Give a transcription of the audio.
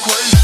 crazy.